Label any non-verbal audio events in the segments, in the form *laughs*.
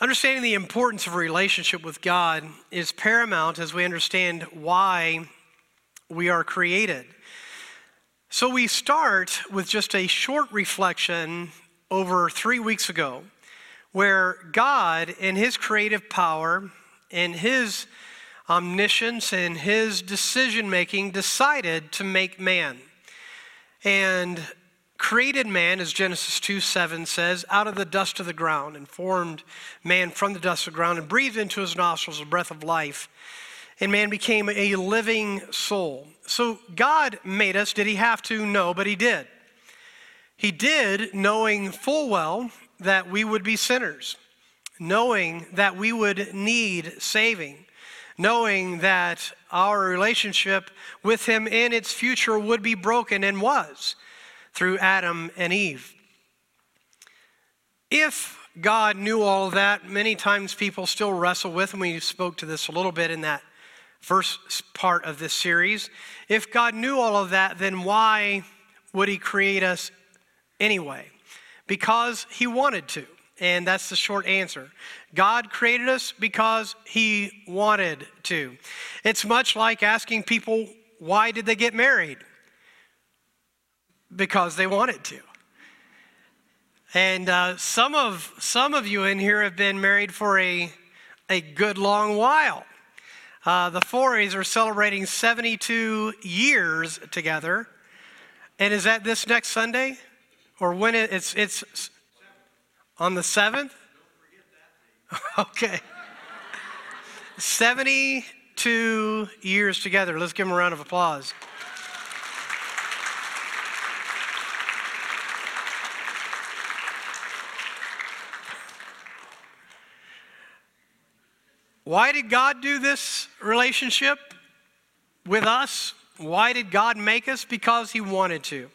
Understanding the importance of a relationship with God is paramount as we understand why we are created. So we start with just a short reflection over three weeks ago, where God, in His creative power, in His omniscience, and His decision making, decided to make man. And created man, as Genesis 2 7 says, out of the dust of the ground, and formed man from the dust of the ground, and breathed into his nostrils a breath of life. And man became a living soul. So God made us. Did he have to? No, but he did. He did, knowing full well that we would be sinners, knowing that we would need saving, knowing that our relationship with him in its future would be broken and was through Adam and Eve. If God knew all that, many times people still wrestle with, and we spoke to this a little bit in that first part of this series. If God knew all of that, then why would He create us anyway? Because He wanted to. And that's the short answer. God created us because He wanted to. It's much like asking people, why did they get married? Because they wanted to. And uh, some, of, some of you in here have been married for a, a good long while. Uh, the Forays are celebrating 72 years together. And is that this next Sunday? Or when it, it's, it's on the 7th? *laughs* okay. 72 years together. Let's give them a round of applause. Why did God do this relationship with us? Why did God make us? Because He wanted to.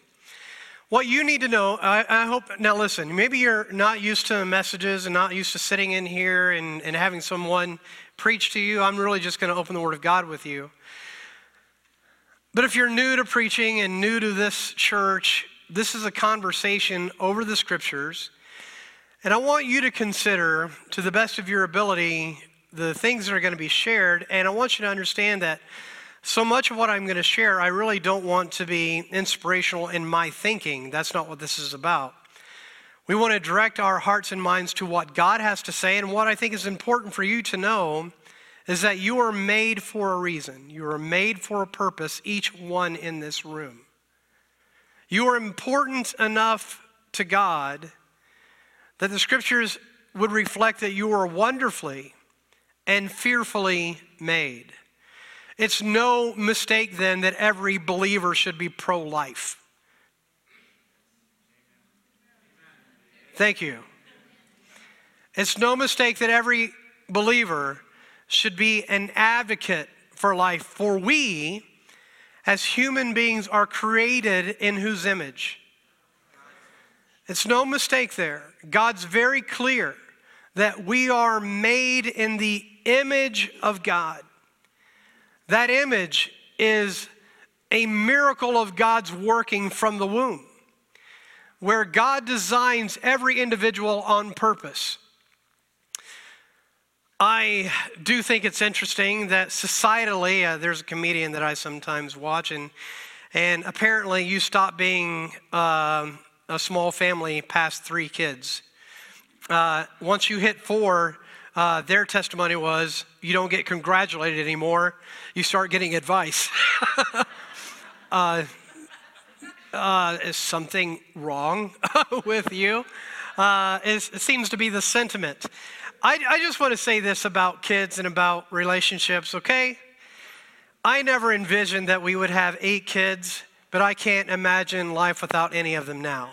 What you need to know, I, I, hope, now listen, maybe you're not used to messages and not used to sitting in here and, and having someone preach to you. I'm really just going to open the Word of God with you. But if you're new to preaching and new to this church, this is a conversation over the scriptures. And I want you to consider, to the best of your ability, the things that are going to be shared. And I want you to understand that so much of what I'm going to share, I really don't want to be inspirational in my thinking. That's not what this is about. We want to direct our hearts and minds to what God has to say. And what I think is important for you to know is that you are made for a reason, you are made for a purpose, each one in this room. You are important enough to God that the scriptures would reflect that you are wonderfully and fearfully made. It's no mistake then that every believer should be pro life. Thank you. It's no mistake that every believer should be an advocate for life, for we, as human beings, are created in whose image? It's no mistake there. God's very clear that we are made in the image of God. That image is a miracle of God's working from the womb, where God designs every individual on purpose. I do think it's interesting that societally, uh, there's a comedian that I sometimes watch, and, and apparently you stop being uh, a small family past three kids. Uh, once you hit four, uh, their testimony was you don't get congratulated anymore, you start getting advice. *laughs* uh, uh, is something wrong *laughs* with you? Uh, it seems to be the sentiment. I, I just want to say this about kids and about relationships, okay? I never envisioned that we would have eight kids, but I can't imagine life without any of them now.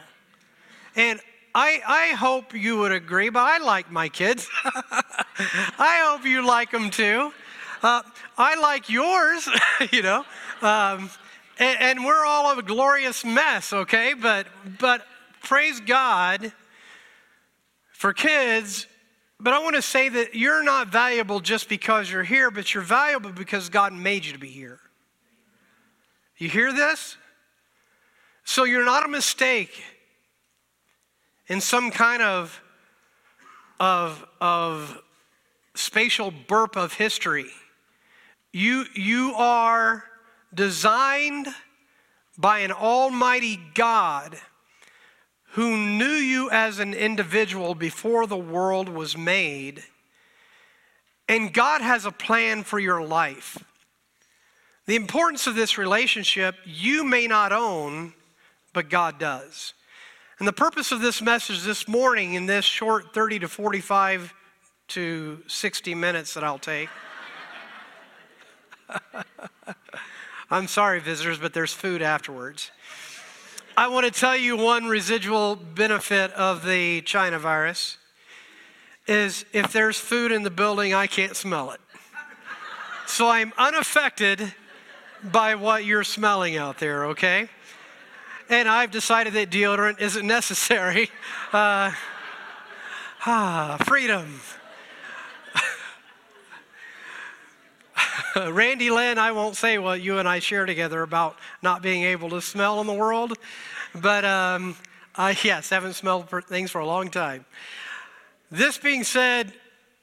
And I, I hope you would agree, but I like my kids. *laughs* I hope you like them too. Uh, I like yours, *laughs* you know. Um, and, and, we're all a glorious mess, okay? But, but praise God for kids. But I want to say that you're not valuable just because you're here, but you're valuable because God made you to be here. You hear this? So you're not a mistake in some kind of of, of spatial burp of history. You, you are designed by an almighty God who knew you as an individual before the world was made. And God has a plan for your life. The importance of this relationship you may not own, but God does. And the purpose of this message this morning, in this short 30 to 45 to 60 minutes that I'll take. *laughs* I'm sorry, visitors, but there's food afterwards. I want to tell you one residual benefit of the China virus is if there's food in the building, I can't smell it. So I'm unaffected by what you're smelling out there, okay? And I've decided that deodorant isn't necessary. *laughs* Uh, ah, freedom. *laughs* Randy Lynn, I won't say what you and I share together about not being able to smell in the world, but um, I, *laughs* yes, haven't smelled for things for a long time. This being said,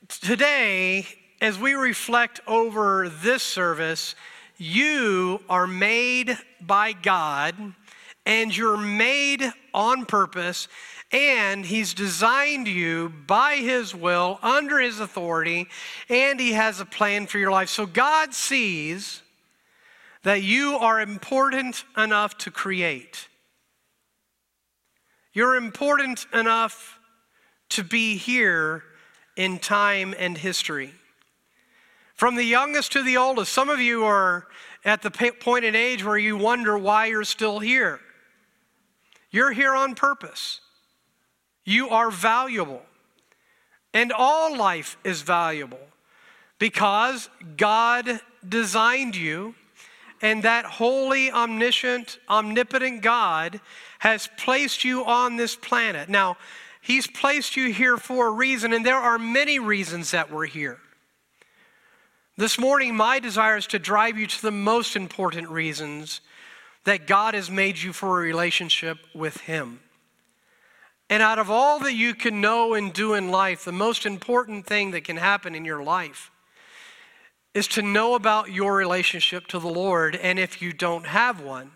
today, as we reflect over this service, you are made by God and you're made on purpose and he's designed you by his will, under his authority, and he has a plan for your life. So God sees that you are important enough to create. You're important enough to be here in time and history. From the youngest to the oldest, some of you are at the point in age where you wonder why you're still here. You're here on purpose. You are valuable. And all life is valuable because God designed you, and that holy, omniscient, omnipotent God has placed you on this planet. Now, He's placed you here for a reason, and there are many reasons that we're here. This morning, my desire is to drive you to the most important reasons that God has made you for a relationship with Him. And out of all that you can know and do in life, the most important thing that can happen in your life is to know about your relationship to the Lord. And if you don't have one,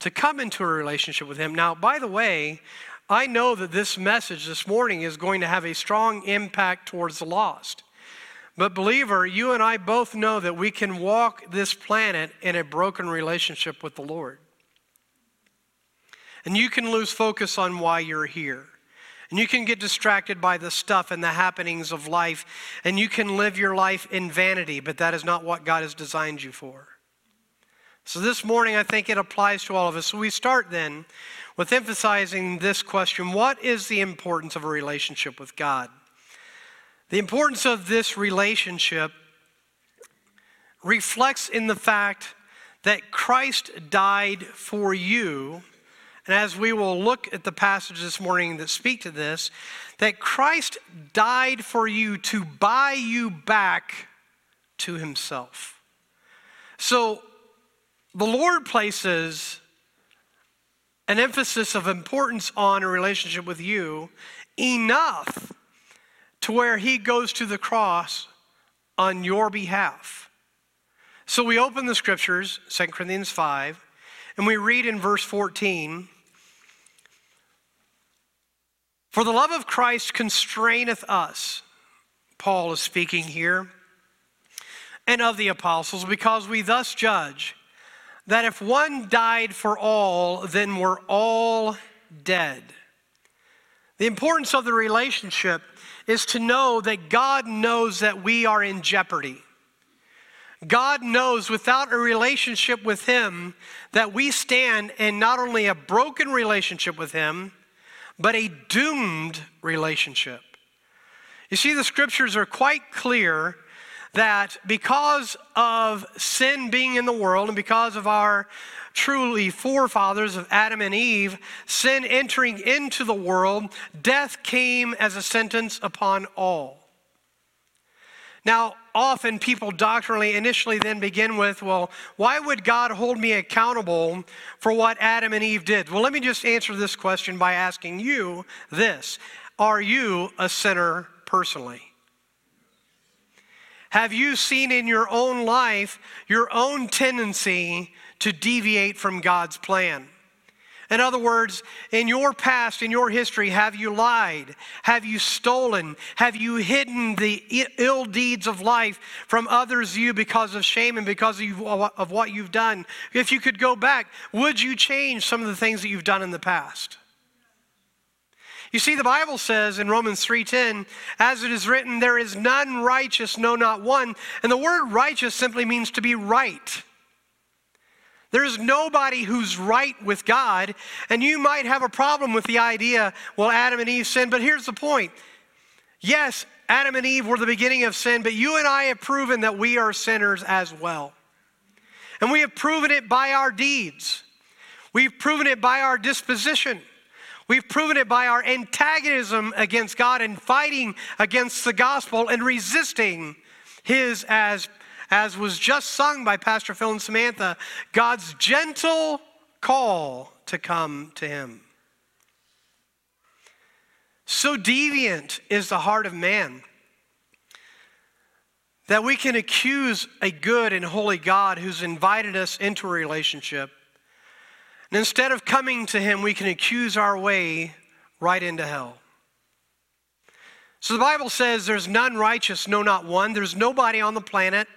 to come into a relationship with Him. Now, by the way, I know that this message this morning is going to have a strong impact towards the lost. But, believer, you and I both know that we can walk this planet in a broken relationship with the Lord. And you can lose focus on why you're here. And you can get distracted by the stuff and the happenings of life. And you can live your life in vanity, but that is not what God has designed you for. So this morning, I think it applies to all of us. So we start then with emphasizing this question What is the importance of a relationship with God? The importance of this relationship reflects in the fact that Christ died for you and as we will look at the passage this morning that speak to this, that Christ died for you to buy you back to himself. So the Lord places an emphasis of importance on a relationship with you enough to where he goes to the cross on your behalf. So we open the scriptures, 2 Corinthians 5, and we read in verse 14 for the love of Christ constraineth us, Paul is speaking here, and of the apostles, because we thus judge that if one died for all, then we're all dead. The importance of the relationship is to know that God knows that we are in jeopardy. God knows without a relationship with Him that we stand in not only a broken relationship with Him, but a doomed relationship. You see, the scriptures are quite clear that because of sin being in the world and because of our truly forefathers of Adam and Eve, sin entering into the world, death came as a sentence upon all. Now, often people doctrinally initially then begin with, well, why would God hold me accountable for what Adam and Eve did? Well, let me just answer this question by asking you this Are you a sinner personally? Have you seen in your own life your own tendency to deviate from God's plan? In other words, in your past, in your history, have you lied? Have you stolen? Have you hidden the ill deeds of life from others you because of shame and because of what you've done? If you could go back, would you change some of the things that you've done in the past? You see, the Bible says in Romans 3:10, as it is written, there is none righteous, no, not one. And the word righteous simply means to be right. There's nobody who's right with God, and you might have a problem with the idea, well, Adam and Eve sinned, but here's the point. Yes, Adam and Eve were the beginning of sin, but you and I have proven that we are sinners as well. And we have proven it by our deeds. We've proven it by our disposition. We've proven it by our antagonism against God and fighting against the gospel and resisting His, as, as was just sung by Pastor Phil and Samantha, God's gentle call to come to Him. So deviant is the heart of man that we can accuse a good and holy God who's invited us into a relationship instead of coming to Him, we can accuse our way right into hell. So the Bible says there's none righteous, no, not one. There's nobody on the planet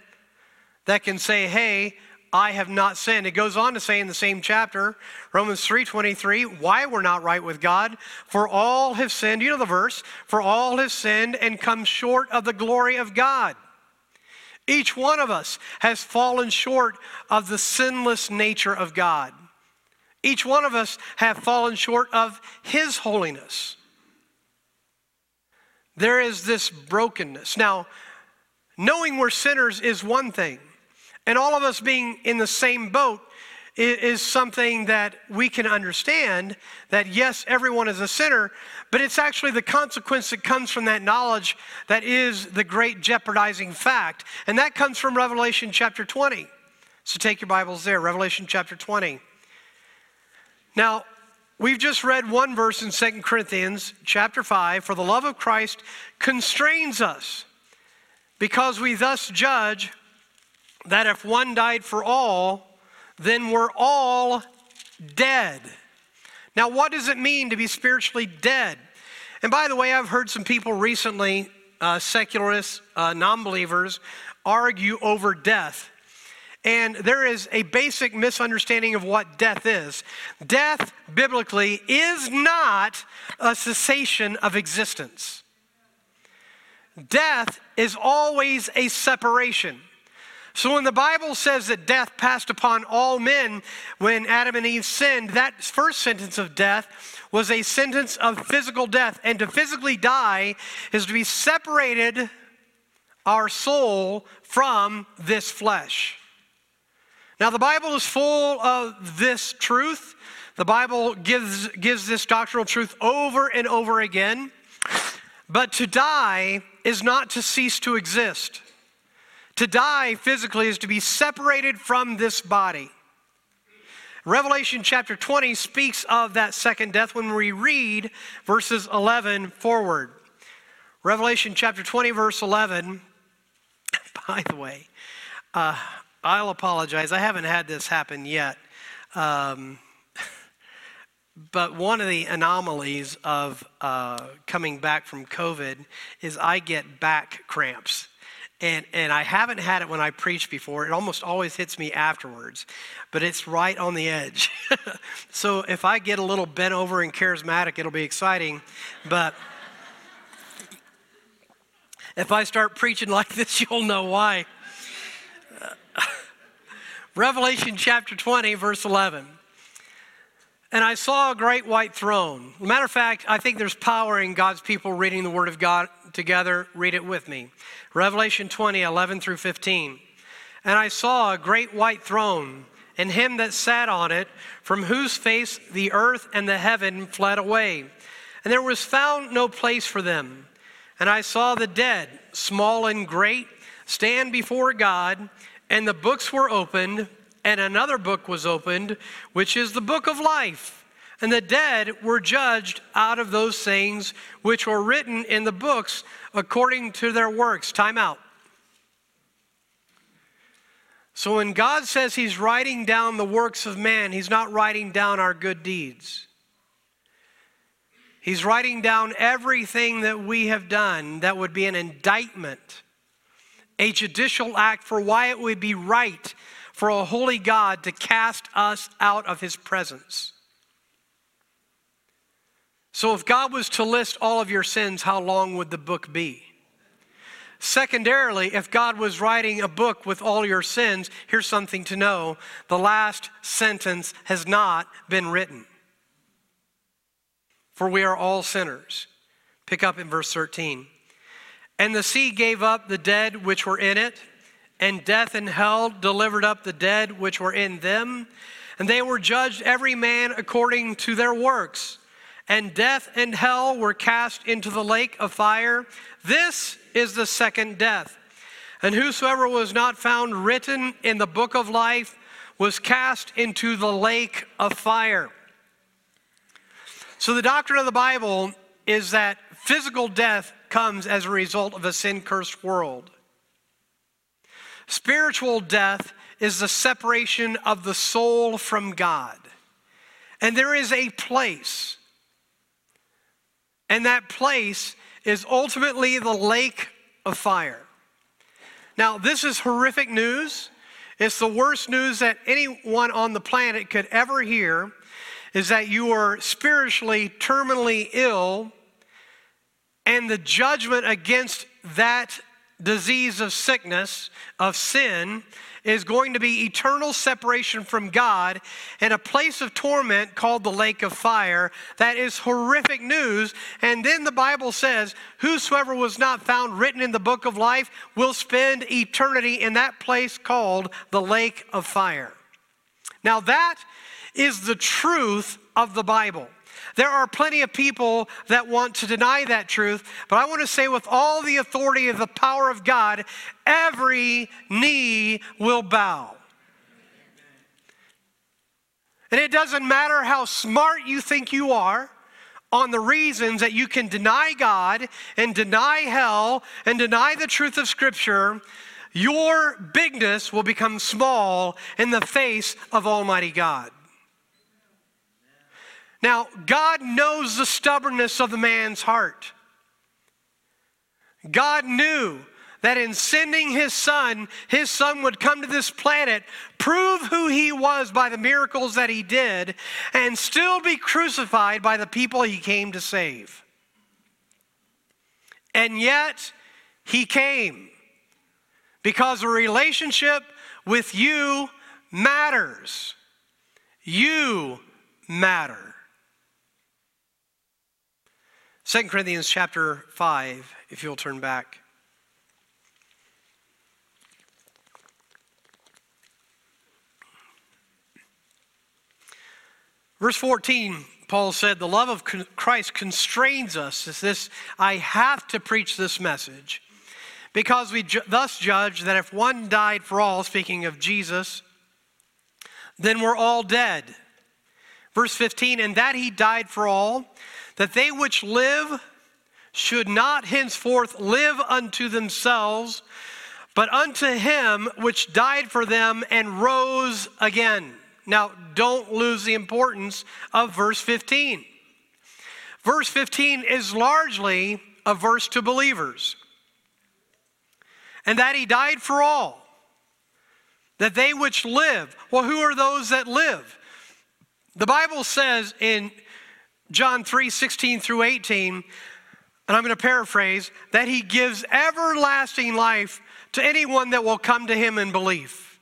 that can say, hey, I have not sinned. It goes on to say in the same chapter, Romans 3:23, why we're not right with God, for all have sinned. You know the verse, for all have sinned and come short of the glory of God. Each one of us has fallen short of the sinless nature of God. Each one of us have fallen short of His holiness. There is this brokenness. Now, knowing we're sinners is one thing, and all of us being in the same boat is something that we can understand that yes, everyone is a sinner, but it's actually the consequence that comes from that knowledge that is the great jeopardizing fact. And that comes from Revelation chapter 20. So take your Bibles there, Revelation chapter 20. Now, we've just read one verse in Second Corinthians chapter 5 for the love of Christ constrains us because we thus judge that if one died for all, then we're all dead. Now, what does it mean to be spiritually dead? And by the way, I've heard some people recently, uh, secularists, uh, non believers, argue over death. And there is a basic misunderstanding of what death is. Death, biblically, is not a cessation of existence. Death is always a separation. So when the Bible says that death passed upon all men when Adam and Eve sinned, that first sentence of death was a sentence of physical death. And to physically die is to be separated our soul from this flesh. Now, the Bible is full of this truth. The Bible gives, gives this doctrinal truth over and over again. But to die is not to cease to exist. To die physically is to be separated from this body. Revelation chapter 20 speaks of that second death when we read verses 11 forward. Revelation chapter 20, verse 11. By the way, uh, I'll apologize. I haven't had this happen yet. Um, *laughs* but one of the anomalies of uh, coming back from COVID is I get back cramps. And, and I haven't had it when I preach before. It almost always hits me afterwards, but it's right on the edge. *laughs* so if I get a little bent over and charismatic, it'll be exciting. But *laughs* if I start preaching like this, you'll know why. *laughs* Revelation chapter 20, verse 11. And I saw a great white throne. Matter of fact, I think there's power in God's people reading the Word of God together. Read it with me. Revelation 20, 11 through 15. And I saw a great white throne, and him that sat on it, from whose face the earth and the heaven fled away. And there was found no place for them. And I saw the dead, small and great, stand before God and the books were opened, and another book was opened, which is the book of life. And the dead were judged out of those things which were written in the books according to their works. Time out. So when God says He's writing down the works of man, He's not writing down our good deeds. He's writing down everything that we have done that would be an indictment, a judicial act for why it would be right for a holy God to cast us out of His presence. So, if God was to list all of your sins, how long would the book be? Secondarily, if God was writing a book with all your sins, here's something to know the last sentence has not been written. For we are all sinners. Pick up in verse 13. And the sea gave up the dead which were in it, and death and hell delivered up the dead which were in them, and they were judged every man according to their works. And death and hell were cast into the lake of fire. This is the second death. And whosoever was not found written in the book of life was cast into the lake of fire. So, the doctrine of the Bible is that physical death comes as a result of a sin cursed world. Spiritual death is the separation of the soul from God. And there is a place, and that place is ultimately the lake of fire. Now, this is horrific news. It's the worst news that anyone on the planet could ever hear is that you are spiritually terminally ill and the judgment against that disease of sickness, of sin, is going to be eternal separation from God and a place of torment called the lake of fire. That is horrific news. And then the Bible says, Whosoever was not found written in the book of life will spend eternity in that place called the lake of fire. Now, that is the truth of the Bible. There are plenty of people that want to deny that truth, but I want to say with all the authority of the power of God, every knee will bow. And it doesn't matter how smart you think you are on the reasons that you can deny God and deny hell and deny the truth of Scripture, your bigness will become small in the face of Almighty God. Now, God knows the stubbornness of the man's heart. God knew that in sending his son, his son would come to this planet, prove who he was by the miracles that he did, and still be crucified by the people he came to save. And yet, he came because a relationship with you matters. You matter. 2 Corinthians chapter 5, if you'll turn back. Verse 14, Paul said, The love of Christ constrains us. Is this, I have to preach this message because we ju- thus judge that if one died for all, speaking of Jesus, then we're all dead. Verse 15, and that he died for all that they which live should not henceforth live unto themselves, but unto him which died for them and rose again. Now, don't lose the importance of verse 15. Verse 15 is largely a verse to believers, and that he died for all, that they which live, well, who are those that live? The Bible says in John 3 16 through 18, and I'm going to paraphrase, that he gives everlasting life to anyone that will come to him in belief.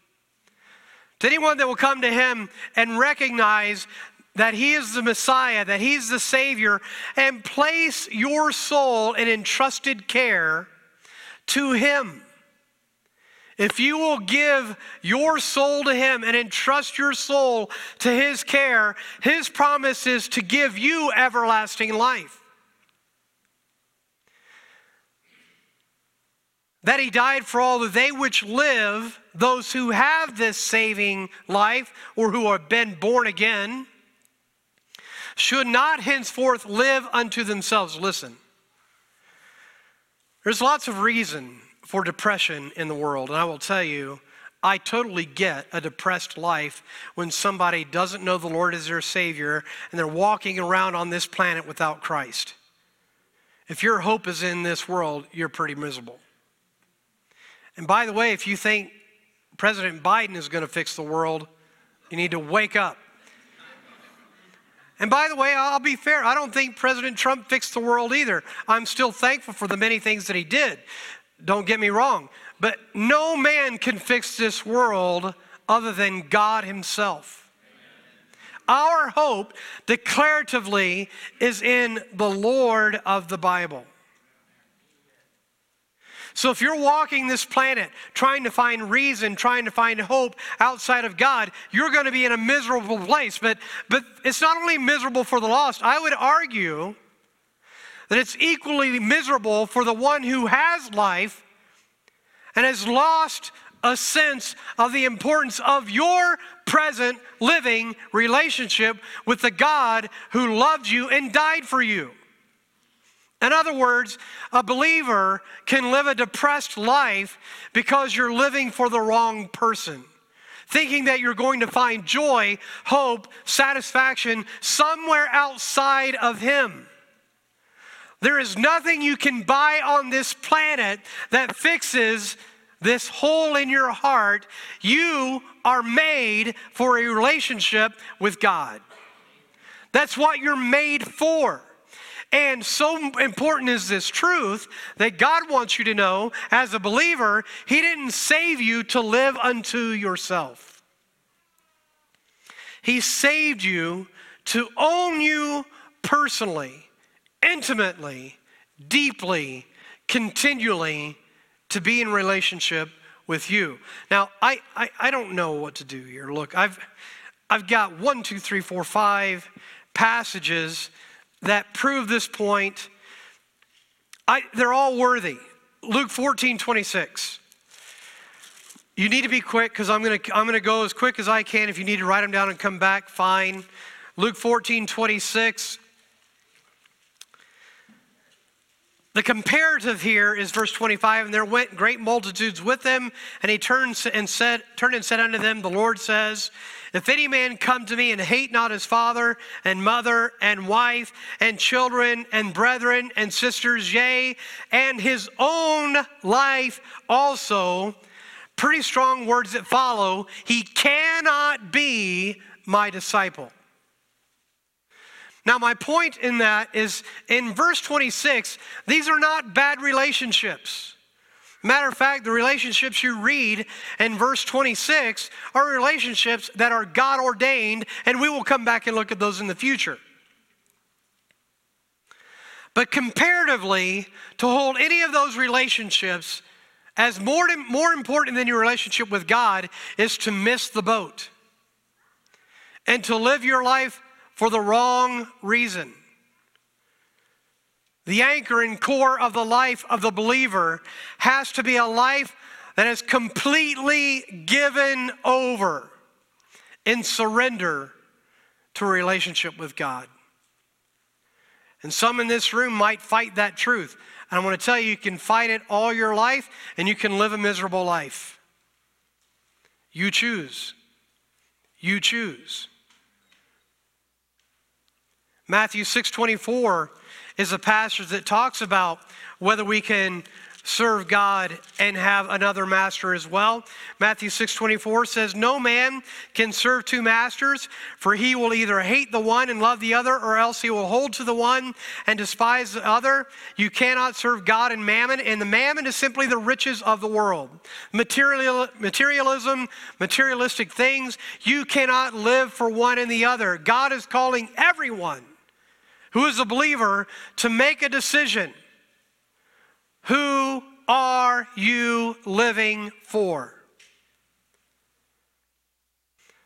To anyone that will come to him and recognize that he is the Messiah, that he's the Savior, and place your soul in entrusted care to him. If you will give your soul to Him and entrust your soul to His care, His promise is to give you everlasting life. That He died for all that they which live, those who have this saving life or who have been born again, should not henceforth live unto themselves. Listen, there's lots of reason for depression in the world, and I will tell you, I totally get a depressed life when somebody doesn't know the Lord as their Savior and they're walking around on this planet without Christ. If your hope is in this world, you're pretty miserable. And by the way, if you think President Biden is going to fix the world, you need to wake up. And by the way, I'll be fair, I don't think President Trump fixed the world either. I'm still thankful for the many things that he did. Don't get me wrong. But no man can fix this world other than God Himself. Our hope declaratively is in the Lord of the Bible. So if you're walking this planet trying to find reason, trying to find hope outside of God, you're going to be in a miserable place. But, but it's not only miserable for the lost, I would argue that it's equally miserable for the one who has life and has lost a sense of the importance of your present living relationship with the God who loved you and died for you. In other words, a believer can live a depressed life because you're living for the wrong person, thinking that you're going to find joy, hope, satisfaction somewhere outside of Him. There is nothing you can buy on this planet that fixes this hole in your heart. You are made for a relationship with God. That's what you're made for. And so important is this truth that God wants you to know as a believer, He didn't save you to live unto yourself. He saved you to own you personally, intimately, deeply, continually, to be in relationship with you. Now, I, I, I don't know what to do here. Look, I've, I've got one, two, three, four, five passages that prove this point. I, they're all worthy. Luke 14, 26. You need to be quick because I'm going to I'm to go as quick as I can. If you need to write them down and come back, fine. Luke 14, 26. The comparative here is verse 25, and there went great multitudes with them, and he turned and said, turned and said unto them, The Lord says, If any man come to me and hate not his father and mother and wife and children and brethren and sisters, yea, and his own life also, pretty strong words that follow, he cannot be my disciple. Now, my point in that is in verse 26, these are not bad relationships. Matter of fact, the relationships you read in verse 26 are relationships that are God ordained, and we will come back and look at those in the future. But comparatively, to hold any of those relationships as more, more important than your relationship with God is to miss the boat and to live your life for the wrong reason. The anchor and core of the life of the believer has to be a life that is completely given over in surrender to a relationship with God. And some in this room might fight that truth. And I want to tell you, you can fight it all your life and you can live a miserable life. You choose. You choose. Matthew 6:24 is a passage that talks about whether we can serve God and have another master as well. Matthew 6:24 says, "No man can serve two masters, for he will either hate the one and love the other, or else he will hold to the one and despise the other. You cannot serve God and mammon, and the mammon is simply the riches of the world. Material, materialism, materialistic things, you cannot live for one and the other. God is calling everyone who is a believer to make a decision. Who are you living for?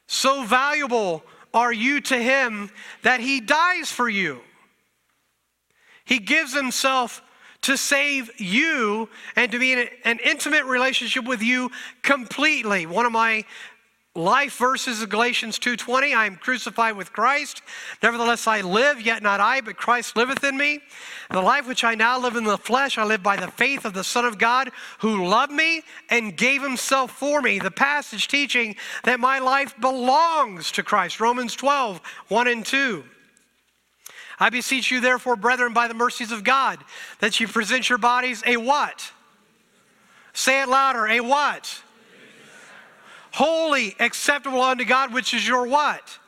So valuable are you to him that he dies for you. He gives himself to save you and to be in an intimate relationship with you completely. One of my life verses of Galatians 2:20 I am crucified with Christ. Nevertheless I live yet not I but Christ liveth in me. The life which I now live in the flesh I live by the faith of the son of God who loved me and gave himself for me. The passage teaching that my life belongs to Christ. Romans 12 1 and 2 I beseech you therefore brethren by the mercies of God that you present your bodies a what? Say it louder a what holy, acceptable unto God, which is your what?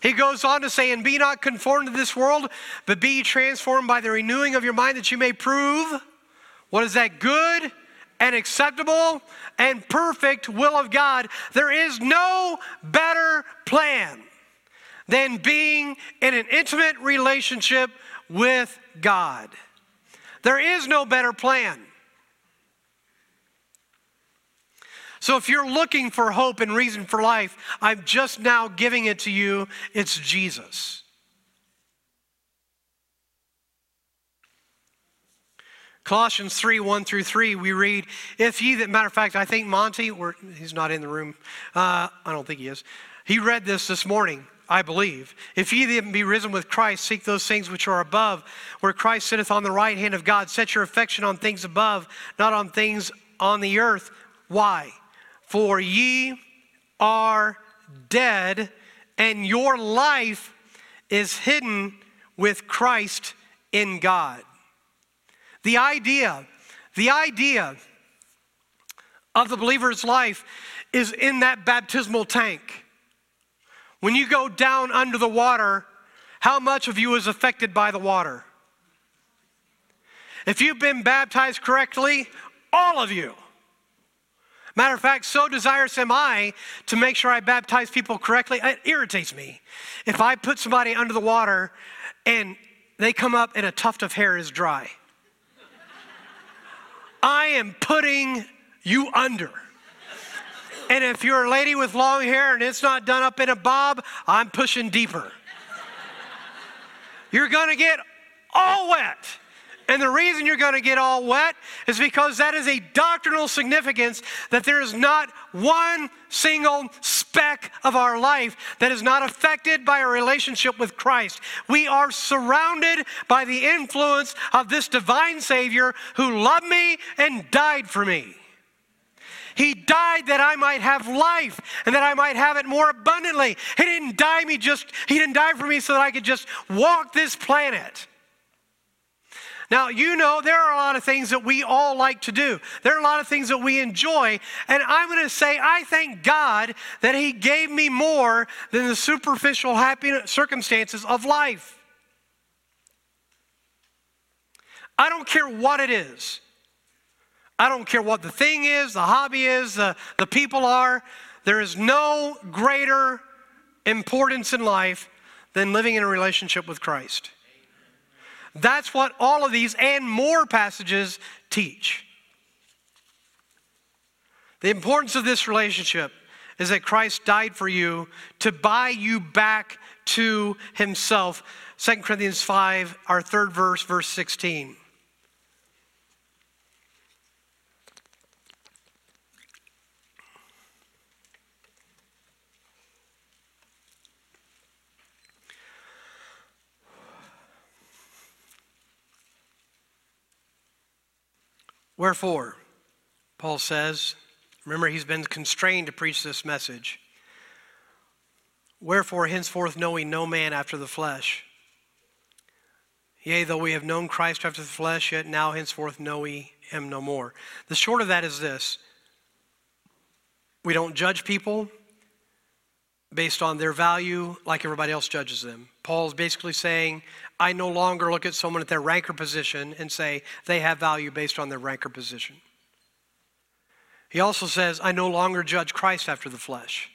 He goes on to say, And be not conformed to this world, but be transformed by the renewing of your mind that you may prove what is that good and acceptable and perfect will of God. There is no better plan than being in an intimate relationship with God. There is no better plan. So if you're looking for hope and reason for life, I'm just now giving it to you. It's Jesus. Colossians 3 1 through 3, we read, If ye that, matter of fact, I think Monty, or he's not in the room, uh, I don't think he is. He read this this morning, I believe. If ye that be risen with Christ, seek those things which are above, where Christ sitteth on the right hand of God. Set your affection on things above, not on things on the earth. Why? For ye are dead, and your life is hidden with Christ in God. The idea, the idea of the believer's life is in that baptismal tank. When you go down under the water, how much of you is affected by the water? If you've been baptized correctly, all of you. Matter of fact, so desirous am I to make sure I baptize people correctly. It irritates me. If I put somebody under the water and they come up and a tuft of hair is dry, I am putting you under. And if you're a lady with long hair and it's not done up in a bob, I'm pushing deeper. You're gonna get all wet. And the reason you're going to get all wet is because that is a doctrinal significance that there is not one single speck of our life that is not affected by a relationship with Christ. We are surrounded by the influence of this divine Savior who loved me and died for me. He died that I might have life and that I might have it more abundantly. He didn't die me just he didn't die for me so that I could just walk this planet. Now, you know, there are a lot of things that we all like to do. There are a lot of things that we enjoy. And I'm going to say, I thank God that He gave me more than the superficial happiness circumstances of life. I don't care what it is. I don't care what the thing is, the hobby is, the, the people are. There is no greater importance in life than living in a relationship with Christ. That's what all of these and more passages teach. The importance of this relationship is that Christ died for you to buy you back to himself. 2 Corinthians 5, our third verse, verse 16. Wherefore, Paul says, remember, he's been constrained to preach this message. Wherefore, henceforth knowing no man after the flesh. Yea, though we have known Christ after the flesh, yet now henceforth know we him no more. The short of that is this we don't judge people based on their value like everybody else judges them. Paul's basically saying, I no longer look at someone at their rank or position and say they have value based on their rank or position. He also says, I no longer judge Christ after the flesh.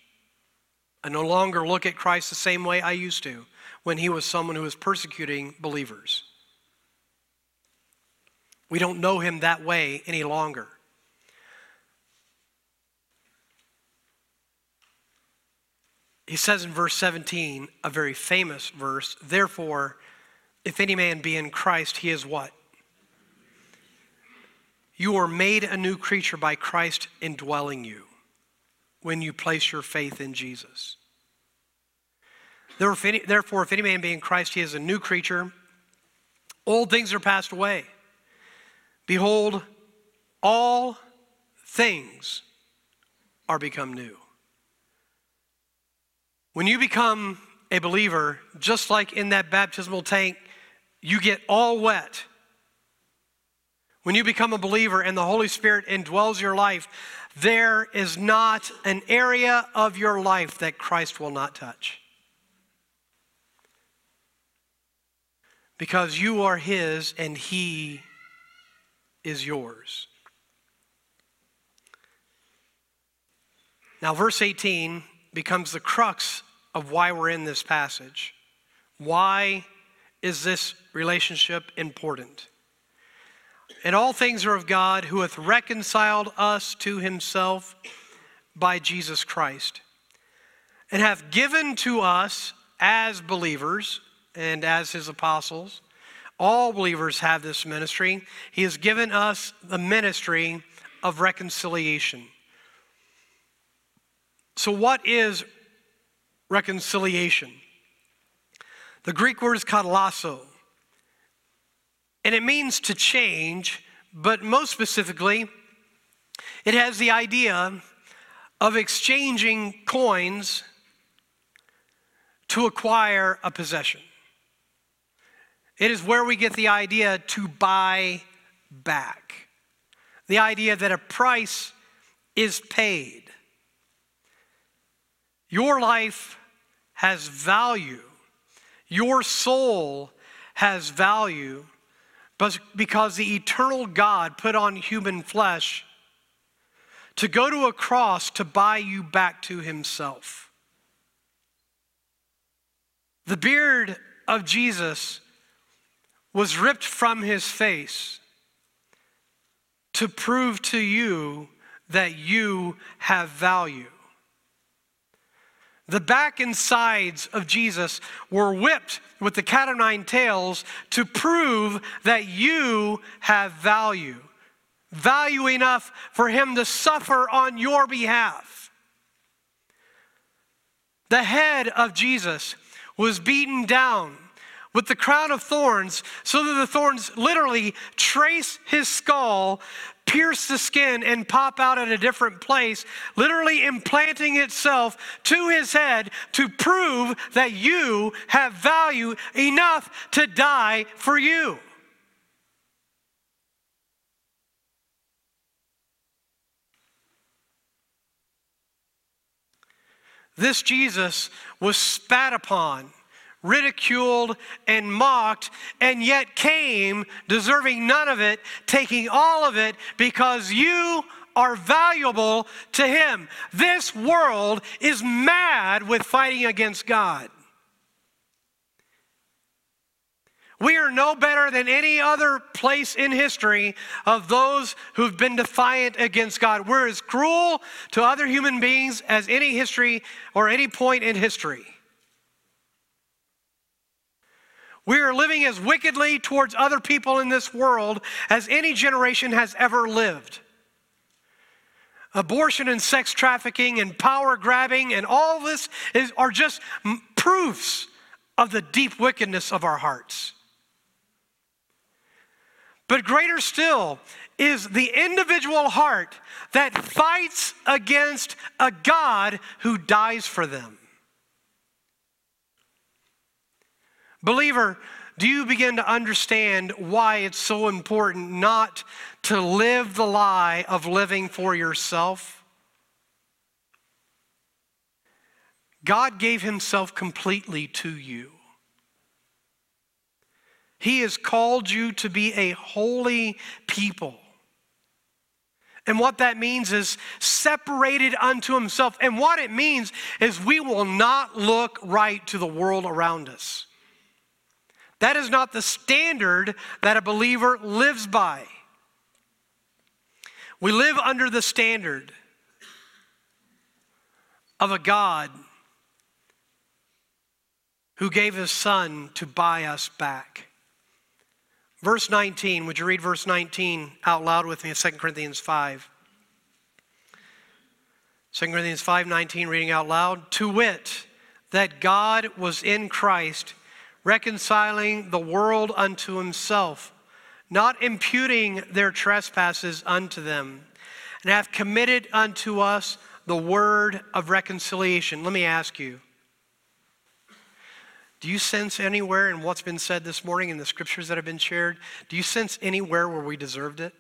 I no longer look at Christ the same way I used to when he was someone who was persecuting believers. We don't know him that way any longer. He says in verse 17, a very famous verse, therefore, if any man be in Christ, he is what? You are made a new creature by Christ indwelling you. when you place your faith in Jesus. Therefore, if any man be in Christ, he is a new creature. Old things are passed away. Behold, all things are become new. When you become a believer, just like in that baptismal tank, you get all wet. When you become a believer and the Holy Spirit indwells your life, there is not an area of your life that Christ will not touch. Because you are His and He is yours. Now, verse 18 becomes the crux of why we're in this passage. Why is this relationship important? And all things are of God who hath reconciled us to himself by Jesus Christ, and hath given to us as believers and as his apostles. All believers have this ministry. He has given us the ministry of reconciliation. So, what is reconciliation. The Greek word is katalasso, and it means to change, but most specifically, it has the idea of exchanging coins to acquire a possession. It is where we get the idea to buy back. The idea that a price is paid. Your life has value. Your soul has value because the eternal God put on human flesh to go to a cross to buy you back to himself. The beard of Jesus was ripped from his face to prove to you that you have value. The back and sides of Jesus were whipped with the cat o' nine tails to prove that you have value. Value enough for him to suffer on your behalf. The head of Jesus was beaten down with the crown of thorns so that the thorns literally trace his skull pierce the skin and pop out at a different place, literally implanting itself to his head to prove that you have value enough to die for you. This Jesus was spat upon ridiculed, and mocked, and yet came deserving none of it, taking all of it because you are valuable to Him. This world is mad with fighting against God. We are no better than any other place in history of those who've been defiant against God. We're as cruel to other human beings as any history or any point in history. We are living as wickedly towards other people in this world as any generation has ever lived. Abortion and sex trafficking and power grabbing and all this is, are just proofs of the deep wickedness of our hearts. But greater still is the individual heart that fights against a God who dies for them. Believer, do you begin to understand why it's so important not to live the lie of living for yourself? God gave himself completely to you. He has called you to be a holy people. And what that means is separated unto himself. And what it means is we will not look right to the world around us. That is not the standard that a believer lives by. We live under the standard of a God who gave his son to buy us back. Verse 19, would you read verse 19 out loud with me in 2 Corinthians 5? 2 Corinthians 5:19 reading out loud, to wit, that God was in Christ reconciling the world unto himself, not imputing their trespasses unto them, and hath committed unto us the word of reconciliation. Let me ask you, do you sense anywhere in what's been said this morning in the scriptures that have been shared, do you sense anywhere where we deserved it?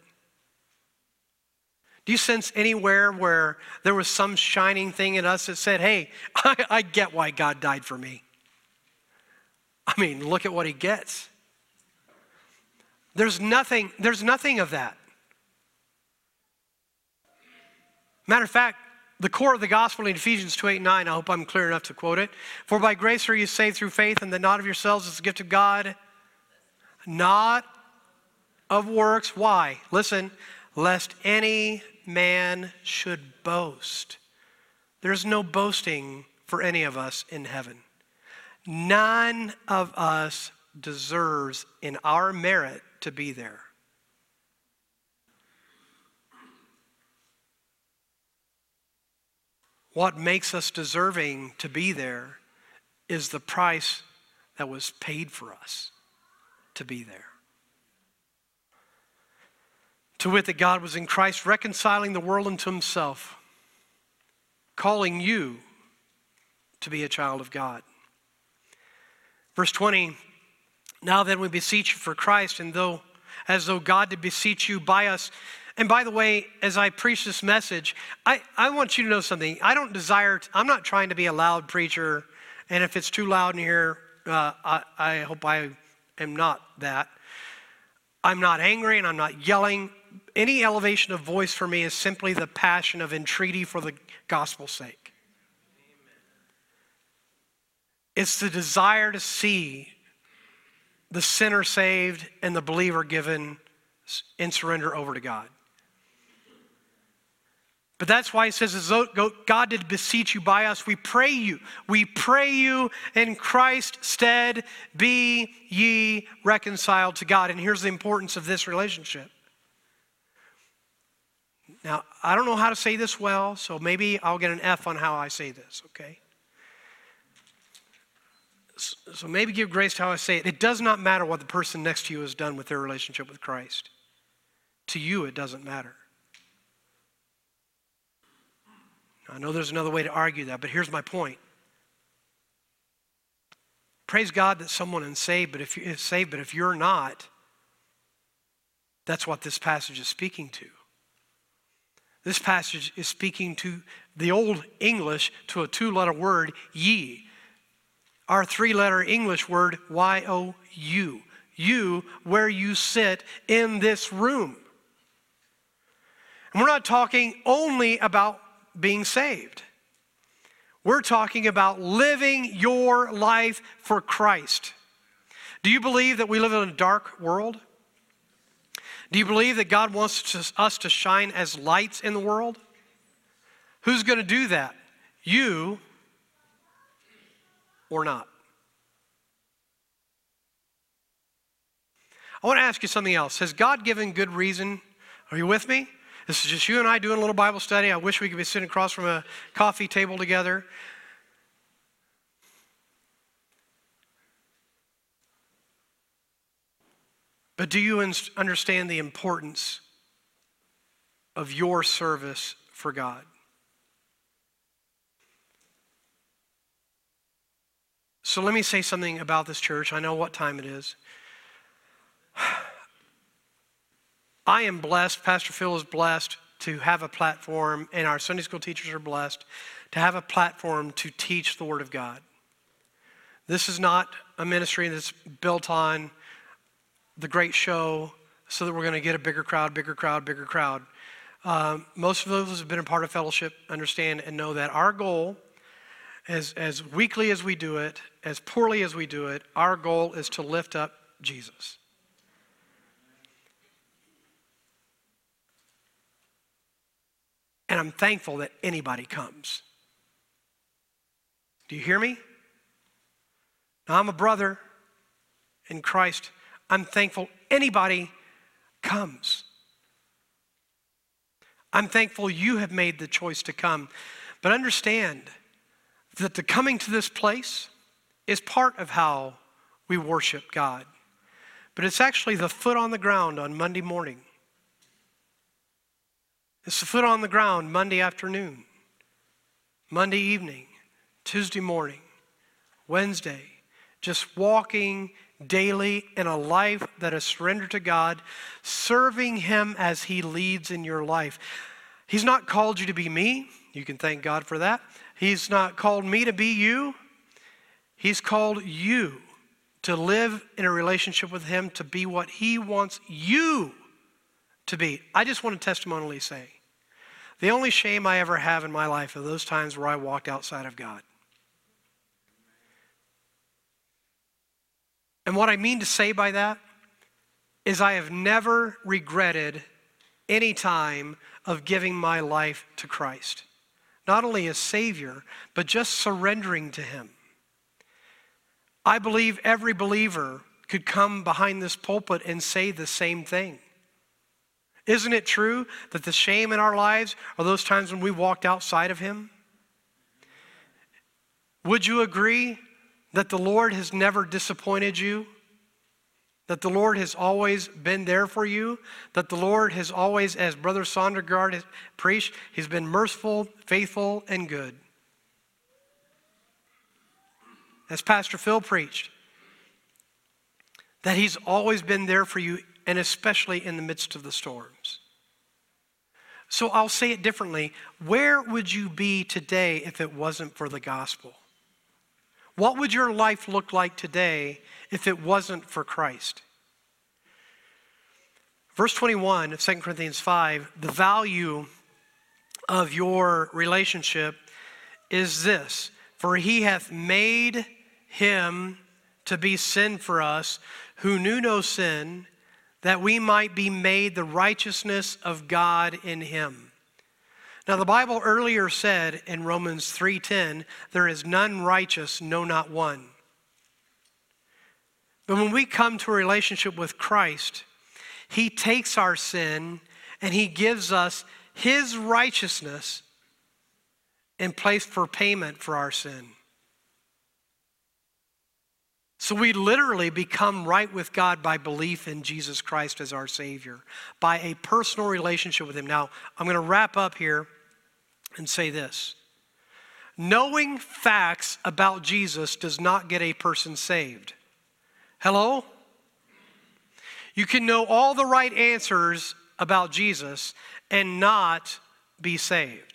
Do you sense anywhere where there was some shining thing in us that said, hey, *laughs* I, I, get why God died for me? I mean, look at what he gets. There's nothing, there's nothing of that. Matter of fact, the core of the gospel in Ephesians 2 8 9, I hope I'm clear enough to quote it. For by grace are you saved through faith, and that not of yourselves, it's a gift of God, not of works. Why? Listen, lest any man should boast. There's no boasting for any of us in heaven. None of us deserves in our merit to be there. What makes us deserving to be there is the price that was paid for us to be there. To wit, that God was in Christ reconciling the world unto himself, calling you to be a child of God. Verse 20, now then we beseech you for Christ, and though as though God did beseech you by us. And by the way, as I preach this message, I, I want you to know something. I don't desire, to, I'm not trying to be a loud preacher, and if it's too loud in here, uh, I, I hope I am not that. I'm not angry and I'm not yelling. Any elevation of voice for me is simply the passion of entreaty for the gospel's sake. It's the desire to see the sinner saved and the believer given in surrender over to God. But that's why he says, as God did beseech you by us, we pray you. We pray you in Christ's stead, be ye reconciled to God. And here's the importance of this relationship. Now, I don't know how to say this well, so maybe I'll get an F on how I say this, okay? So maybe give grace to how I say it. It does not matter what the person next to you has done with their relationship with Christ. To you, it doesn't matter. I know there's another way to argue that, but here's my point. Praise God that someone is saved, but if you saved, but if you're not, that's what this passage is speaking to. This passage is speaking to the old English to a two-letter word, ye our three letter English word, Y O U. You, where you sit in this room. And we're not talking only about being saved. We're talking about living your life for Christ. Do you believe that we live in a dark world? Do you believe that God wants us to shine as lights in the world? Who's going to do that? You or not. I want to ask you something else. Has God given good reason? Are you with me? This is just you and I doing a little Bible study. I wish we could be sitting across from a coffee table together. But do you understand the importance of your service for God? So let me say something about this church. I know what time it is. I am blessed, Pastor Phil is blessed to have a platform, and our Sunday school teachers are blessed to have a platform to teach the Word of God. This is not a ministry that's built on the great show so that we're going to get a bigger crowd, bigger crowd, bigger crowd. Um, most of those who have been a part of fellowship understand and know that our goal as, as weakly as we do it, as poorly as we do it, our goal is to lift up Jesus. And I'm thankful that anybody comes. Do you hear me? Now, I'm a brother in Christ. I'm thankful anybody comes. I'm thankful you have made the choice to come. But understand that the coming to this place is part of how we worship God. But it's actually the foot on the ground on Monday morning. It's the foot on the ground Monday afternoon, Monday evening, Tuesday morning, Wednesday, just walking daily in a life that is surrendered to God, serving Him as He leads in your life. He's not called you to be me. You can thank God for that. He's not called me to be you. He's called you to live in a relationship with Him, to be what He wants you to be. I just want to testimonially say the only shame I ever have in my life are those times where I walked outside of God. And what I mean to say by that is I have never regretted any time of giving my life to Christ. Not only as Savior, but just surrendering to Him. I believe every believer could come behind this pulpit and say the same thing. Isn't it true that the shame in our lives are those times when we walked outside of Him? Would you agree that the Lord has never disappointed you? That the Lord has always been there for you? That the Lord has always, as Brother Sondergaard preached, He's been merciful, faithful, and good. As Pastor Phil preached, that He's always been there for you, and especially in the midst of the storms. So I'll say it differently. Where would you be today if it wasn't for the gospel? What would your life look like today if it wasn't for Christ? Verse 21 of 2 Corinthians 5 the value of your relationship is this For he hath made him to be sin for us who knew no sin, that we might be made the righteousness of God in him. Now the Bible earlier said in Romans 3:10, there is none righteous, no not one. But when we come to a relationship with Christ, he takes our sin and he gives us his righteousness in place for payment for our sin. So we literally become right with God by belief in Jesus Christ as our Savior, by a personal relationship with Him. Now, I'm going to wrap up here and say this Knowing facts about Jesus does not get a person saved. Hello? You can know all the right answers about Jesus and not be saved.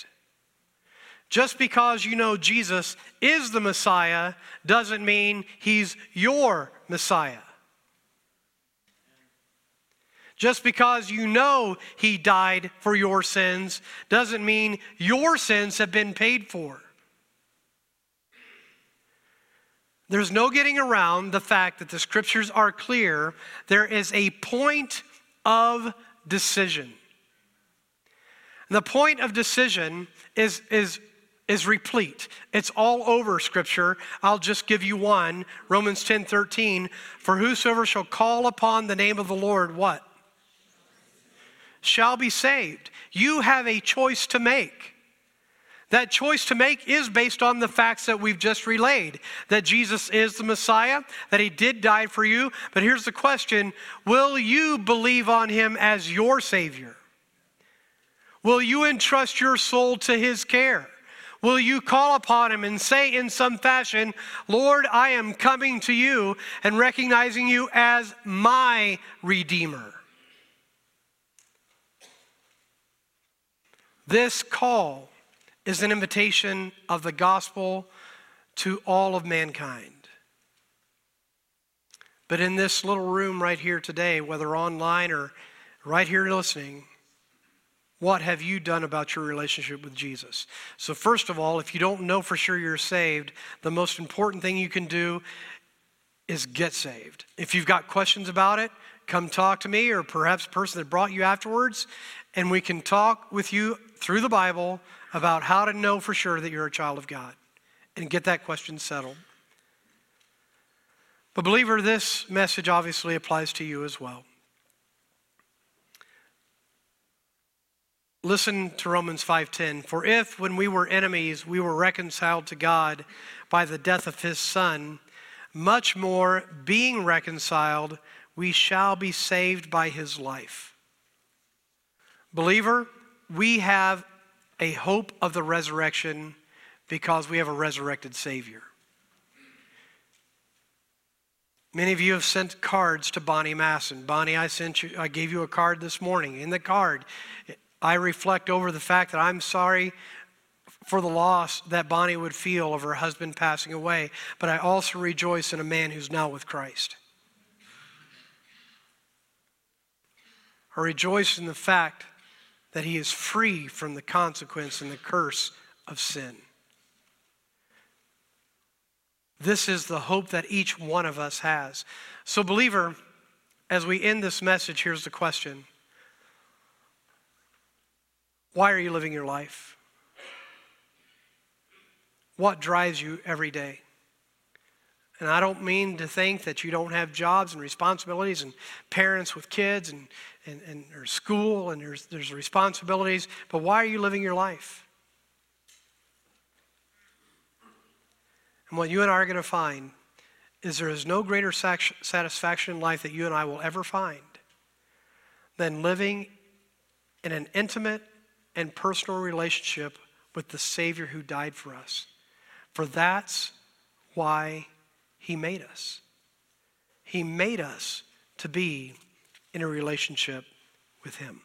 Just because you know Jesus is the Messiah doesn't mean he's your Messiah. Just because you know he died for your sins doesn't mean your sins have been paid for. There's no getting around the fact that the scriptures are clear. There is a point of decision. The point of decision is, is is replete. It's all over scripture. I'll just give you one. Romans 10:13, For whosoever shall call upon the name of the Lord, what? Shall be saved. You have a choice to make. That choice to make is based on the facts that we've just relayed that Jesus is the Messiah, that He did die for you. But here's the question Will you believe on Him as your Savior? Will you entrust your soul to His care? Will you call upon him and say in some fashion, Lord, I am coming to you and recognizing you as my Redeemer? This call is an invitation of the gospel to all of mankind. But in this little room right here today, whether online or right here listening, what have you done about your relationship with Jesus? So, first of all, if you don't know for sure you're saved, the most important thing you can do is get saved. If you've got questions about it, come talk to me or perhaps person that brought you afterwards, and we can talk with you through the Bible about how to know for sure that you're a child of God and get that question settled. But, believer, this message obviously applies to you as well. Listen to Romans 5:10. For if when we were enemies we were reconciled to God by the death of his son, much more being reconciled we shall be saved by his life. Believer, we have a hope of the resurrection because we have a resurrected Savior. Many of you have sent cards to Bonnie Masson. Bonnie, I sent you, I gave you a card this morning. In the card, I reflect over the fact that I'm sorry for the loss that Bonnie would feel of her husband passing away, but I also rejoice in a man who's now with Christ. I rejoice in the fact that he is free from the consequence and the curse of sin. This is the hope that each one of us has. So, believer, as we end this message, here's the question Why are you living your life? What drives you every day? And I don't mean to think that you don't have jobs and responsibilities and parents with kids and, and, and there's school and there's, there's responsibilities, but why are you living your life? And what you and I are going to find is there is no greater satisfaction in life that you and I will ever find than living in an intimate and personal relationship with the Savior who died for us. For that's why He made us. He made us to be in a relationship with Him.